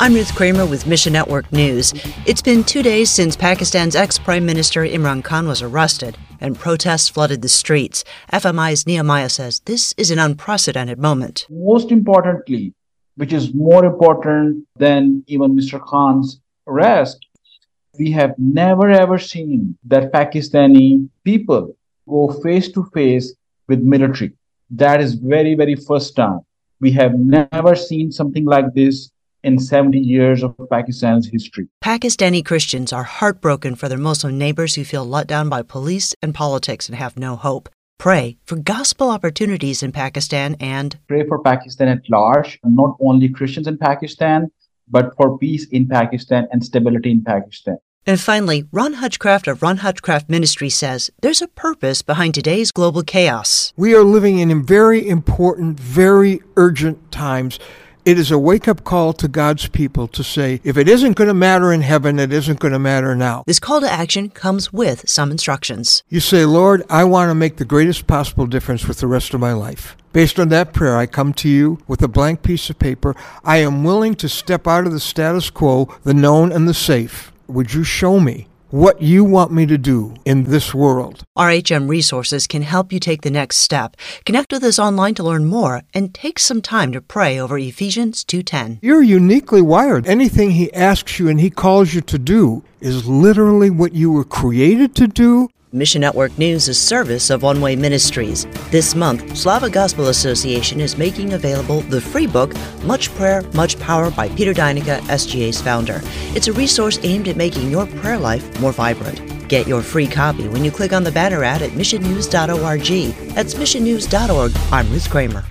I'm Ruth Kramer with Mission Network News. It's been two days since Pakistan's ex Prime Minister Imran Khan was arrested and protests flooded the streets. FMI's Nehemiah says this is an unprecedented moment. Most importantly, which is more important than even Mr. Khan's arrest, we have never ever seen that Pakistani people go face to face with military. That is very, very first time. We have never seen something like this in 70 years of Pakistan's history. Pakistani Christians are heartbroken for their Muslim neighbors who feel let down by police and politics and have no hope. Pray for gospel opportunities in Pakistan and pray for Pakistan at large, not only Christians in Pakistan, but for peace in Pakistan and stability in Pakistan. And finally, Ron Hutchcraft of Ron Hutchcraft Ministry says there's a purpose behind today's global chaos. We are living in very important, very urgent times. It is a wake up call to God's people to say, if it isn't going to matter in heaven, it isn't going to matter now. This call to action comes with some instructions. You say, Lord, I want to make the greatest possible difference with the rest of my life. Based on that prayer, I come to you with a blank piece of paper. I am willing to step out of the status quo, the known and the safe. Would you show me what you want me to do in this world. RHM Resources can help you take the next step. Connect with us online to learn more and take some time to pray over Ephesians 2:10. You're uniquely wired. Anything he asks you and he calls you to do is literally what you were created to do Mission Network News is service of One Way Ministries. This month, Slavic Gospel Association is making available the free book, Much Prayer, Much Power by Peter Deyneka, SGA's founder. It's a resource aimed at making your prayer life more vibrant. Get your free copy when you click on the banner ad at missionnews.org. That's missionnews.org. I'm Ruth Kramer.